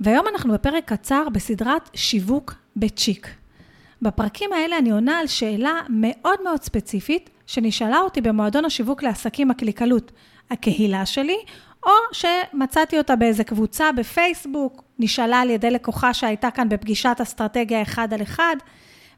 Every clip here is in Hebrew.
והיום אנחנו בפרק קצר בסדרת שיווק בצ'יק. בפרקים האלה אני עונה על שאלה מאוד מאוד ספציפית, שנשאלה אותי במועדון השיווק לעסקים הקליקלות, הקהילה שלי, או שמצאתי אותה באיזה קבוצה בפייסבוק, נשאלה על ידי לקוחה שהייתה כאן בפגישת אסטרטגיה אחד על אחד,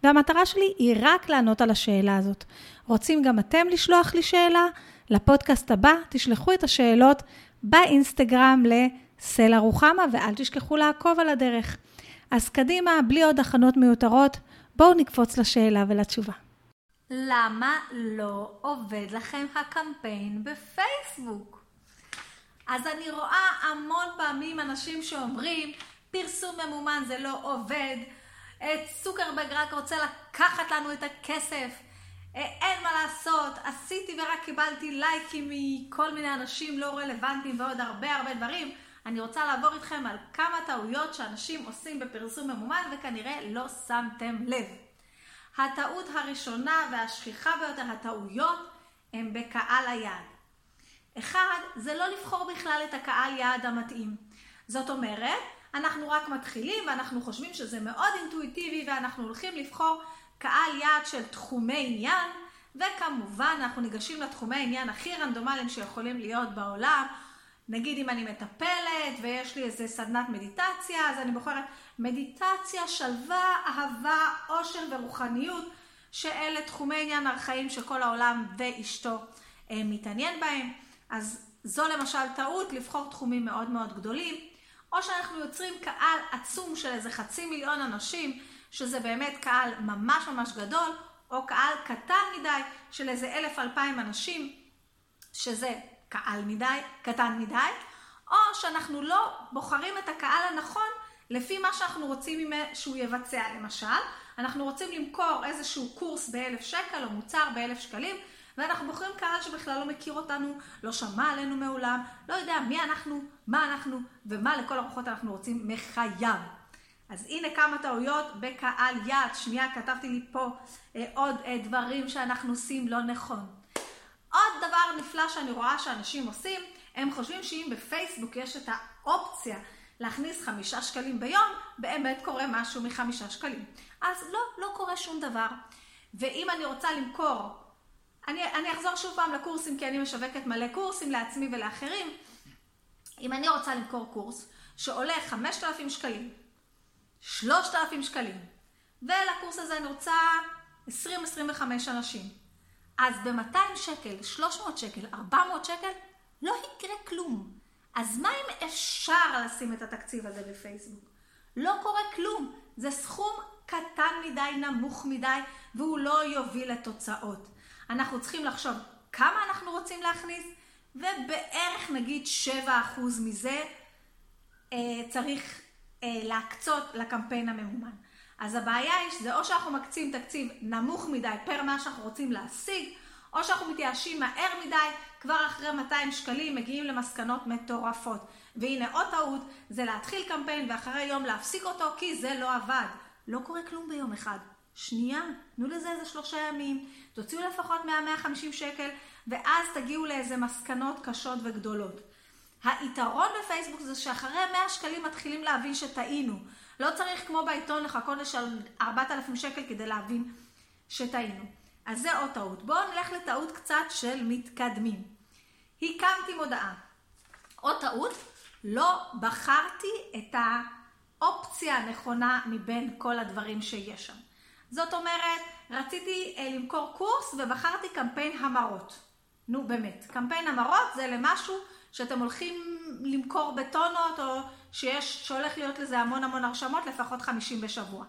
והמטרה שלי היא רק לענות על השאלה הזאת. רוצים גם אתם לשלוח לי שאלה? לפודקאסט הבא תשלחו את השאלות באינסטגרם לסלע רוחמה, ואל תשכחו לעקוב על הדרך. אז קדימה, בלי עוד הכנות מיותרות, בואו נקפוץ לשאלה ולתשובה. למה לא עובד לכם הקמפיין בפייסבוק? אז אני רואה המון פעמים אנשים שאומרים, פרסום ממומן זה לא עובד, סוכרברג רק רוצה לקחת לנו את הכסף, אין מה לעשות, עשיתי ורק קיבלתי לייקים מכל מיני אנשים לא רלוונטיים ועוד הרבה הרבה דברים. אני רוצה לעבור איתכם על כמה טעויות שאנשים עושים בפרסום ממומן וכנראה לא שמתם לב. הטעות הראשונה והשכיחה ביותר, הטעויות, הם בקהל היעד. אחד, זה לא לבחור בכלל את הקהל יעד המתאים. זאת אומרת, אנחנו רק מתחילים ואנחנו חושבים שזה מאוד אינטואיטיבי ואנחנו הולכים לבחור קהל יעד של תחומי עניין, וכמובן אנחנו ניגשים לתחומי עניין הכי רנדומליים שיכולים להיות בעולם. נגיד אם אני מטפלת ויש לי איזה סדנת מדיטציה, אז אני בוחרת מדיטציה, שלווה, אהבה, עושר ורוחניות, שאלה תחומי עניין ארכאיים שכל העולם ואשתו אה, מתעניין בהם. אז זו למשל טעות לבחור תחומים מאוד מאוד גדולים, או שאנחנו יוצרים קהל עצום של איזה חצי מיליון אנשים, שזה באמת קהל ממש ממש גדול, או קהל קטן מדי של איזה אלף אלפיים אנשים, שזה קהל מדי, קטן מדי, או שאנחנו לא בוחרים את הקהל הנכון לפי מה שאנחנו רוצים שהוא יבצע. למשל, אנחנו רוצים למכור איזשהו קורס באלף שקל או מוצר באלף שקלים, ואנחנו בוחרים קהל שבכלל לא מכיר אותנו, לא שמע עלינו מעולם, לא יודע מי אנחנו, מה אנחנו ומה לכל הרוחות אנחנו רוצים מחייו. אז הנה כמה טעויות בקהל יד. שנייה, כתבתי לי פה אה, עוד אה, דברים שאנחנו עושים לא נכון. עוד דבר נפלא שאני רואה שאנשים עושים, הם חושבים שאם בפייסבוק יש את האופציה להכניס חמישה שקלים ביום, באמת קורה משהו מחמישה שקלים. אז לא, לא קורה שום דבר. ואם אני רוצה למכור, אני, אני אחזור שוב פעם לקורסים, כי אני משווקת מלא קורסים לעצמי ולאחרים. אם אני רוצה למכור קורס שעולה 5,000 שקלים, 3,000 שקלים, ולקורס הזה אני רוצה 20-25 אנשים, אז ב-200 שקל, 300 שקל, 400 שקל, לא יקרה כלום. אז מה אם אפשר לשים את התקציב הזה בפייסבוק? לא קורה כלום. זה סכום קטן מדי, נמוך מדי, והוא לא יוביל לתוצאות. אנחנו צריכים לחשוב כמה אנחנו רוצים להכניס, ובערך נגיד 7% מזה אה, צריך להקצות לקמפיין הממומן. אז הבעיה היא שזה או שאנחנו מקצים תקציב נמוך מדי פר מה שאנחנו רוצים להשיג, או שאנחנו מתייאשים מהר מדי, כבר אחרי 200 שקלים מגיעים למסקנות מטורפות. והנה עוד טעות, זה להתחיל קמפיין ואחרי יום להפסיק אותו, כי זה לא עבד. לא קורה כלום ביום אחד. שנייה, תנו לזה איזה שלושה ימים, תוציאו לפחות 100-150 שקל, ואז תגיעו לאיזה מסקנות קשות וגדולות. היתרון בפייסבוק זה שאחרי 100 שקלים מתחילים להבין שטעינו. לא צריך כמו בעיתון לחכות לשל 4,000 שקל כדי להבין שטעינו. אז זה עוד טעות. בואו נלך לטעות קצת של מתקדמים. הקמתי מודעה. עוד טעות, לא בחרתי את האופציה הנכונה מבין כל הדברים שיש שם. זאת אומרת, רציתי אה, למכור קורס ובחרתי קמפיין המרות. נו באמת, קמפיין המרות זה למשהו שאתם הולכים למכור בטונות או שיש, שהולך להיות לזה המון המון הרשמות, לפחות 50 בשבוע.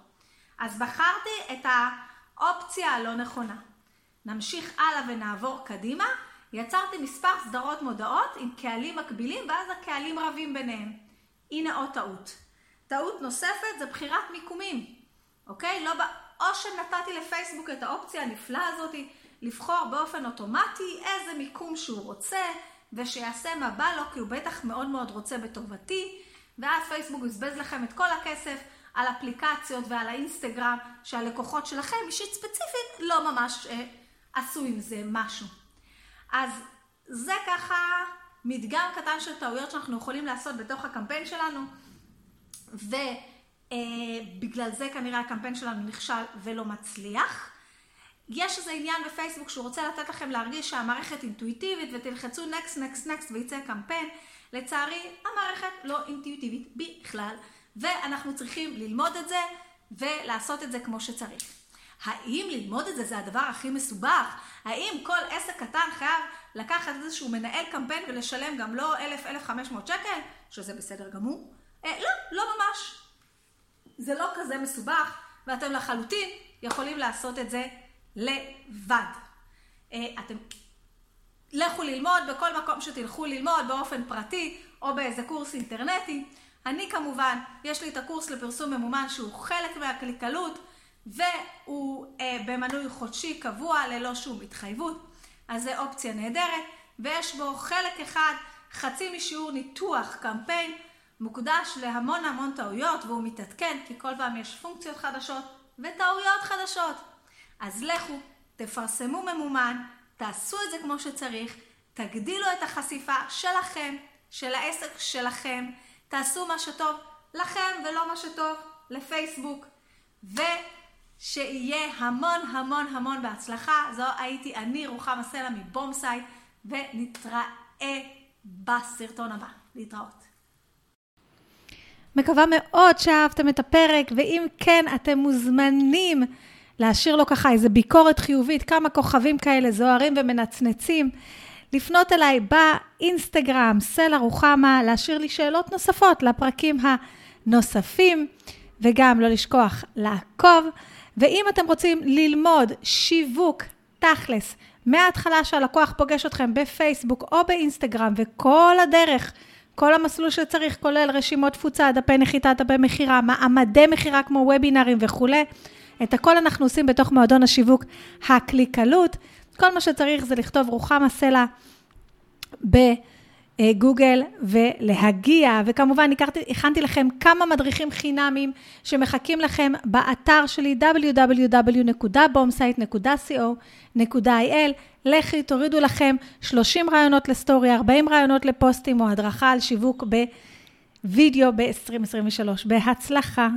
אז בחרתי את האופציה הלא נכונה. נמשיך הלאה ונעבור קדימה. יצרתי מספר סדרות מודעות עם קהלים מקבילים ואז הקהלים רבים ביניהם. הנה עוד טעות. טעות נוספת זה בחירת מיקומים, אוקיי? לא ב... או שנתתי לפייסבוק את האופציה הנפלאה הזאת לבחור באופן אוטומטי איזה מיקום שהוא רוצה ושיעשה מה בא לו כי הוא בטח מאוד מאוד רוצה בטובתי ואז פייסבוק יבזבז לכם את כל הכסף על אפליקציות ועל האינסטגרם שהלקוחות שלכם אישית ספציפית לא ממש אה, עשו עם זה משהו. אז זה ככה מדגם קטן של טעויות שאנחנו יכולים לעשות בתוך הקמפיין שלנו. ובגלל זה כנראה הקמפיין שלנו נכשל ולא מצליח. יש איזה עניין בפייסבוק שהוא רוצה לתת לכם להרגיש שהמערכת אינטואיטיבית ותלחצו נקסט, נקסט, נקסט וייצא קמפיין. לצערי, המערכת לא אינטואיטיבית בכלל, ואנחנו צריכים ללמוד את זה ולעשות את זה כמו שצריך. האם ללמוד את זה זה הדבר הכי מסובך? האם כל עסק קטן חייב לקחת איזשהו מנהל קמפיין ולשלם גם לא 1,000-1,500 שקל? שזה בסדר גמור? אה, לא, לא ממש. זה לא כזה מסובך, ואתם לחלוטין יכולים לעשות את זה לבד. אה, אתם לכו ללמוד בכל מקום שתלכו ללמוד באופן פרטי או באיזה קורס אינטרנטי. אני כמובן, יש לי את הקורס לפרסום ממומן שהוא חלק מהקליקלות והוא אה, במנוי חודשי קבוע ללא שום התחייבות, אז זה אופציה נהדרת ויש בו חלק אחד, חצי משיעור ניתוח קמפיין מוקדש להמון המון טעויות והוא מתעדכן כי כל פעם יש פונקציות חדשות וטעויות חדשות. אז לכו, תפרסמו ממומן, תעשו את זה כמו שצריך, תגדילו את החשיפה שלכם, של העסק שלכם, תעשו מה שטוב לכם ולא מה שטוב לפייסבוק. ושיהיה המון המון המון בהצלחה. זו הייתי אני, רוחמה סלע מבומסייד, ונתראה בסרטון הבא. להתראות. מקווה מאוד שאהבתם את הפרק, ואם כן, אתם מוזמנים להשאיר לו ככה איזה ביקורת חיובית, כמה כוכבים כאלה זוהרים ומנצנצים, לפנות אליי באינסטגרם, סלע רוחמה, להשאיר לי שאלות נוספות לפרקים הנוספים, וגם לא לשכוח לעקוב. ואם אתם רוצים ללמוד שיווק תכלס, מההתחלה שהלקוח פוגש אתכם בפייסבוק או באינסטגרם, וכל הדרך, כל המסלול שצריך, כולל רשימות תפוצה, דפי נחיתה, דפי מכירה, מעמדי מכירה כמו וובינארים וכולי, את הכל אנחנו עושים בתוך מועדון השיווק הקליקלות. כל מה שצריך זה לכתוב רוחמה סלע בגוגל ולהגיע, וכמובן הכנתי לכם כמה מדריכים חינמים שמחכים לכם באתר שלי www.bombsite.co.il. לכי, תורידו לכם 30 רעיונות לסטורי, 40 רעיונות לפוסטים או הדרכה על שיווק בווידאו ב-2023. בהצלחה.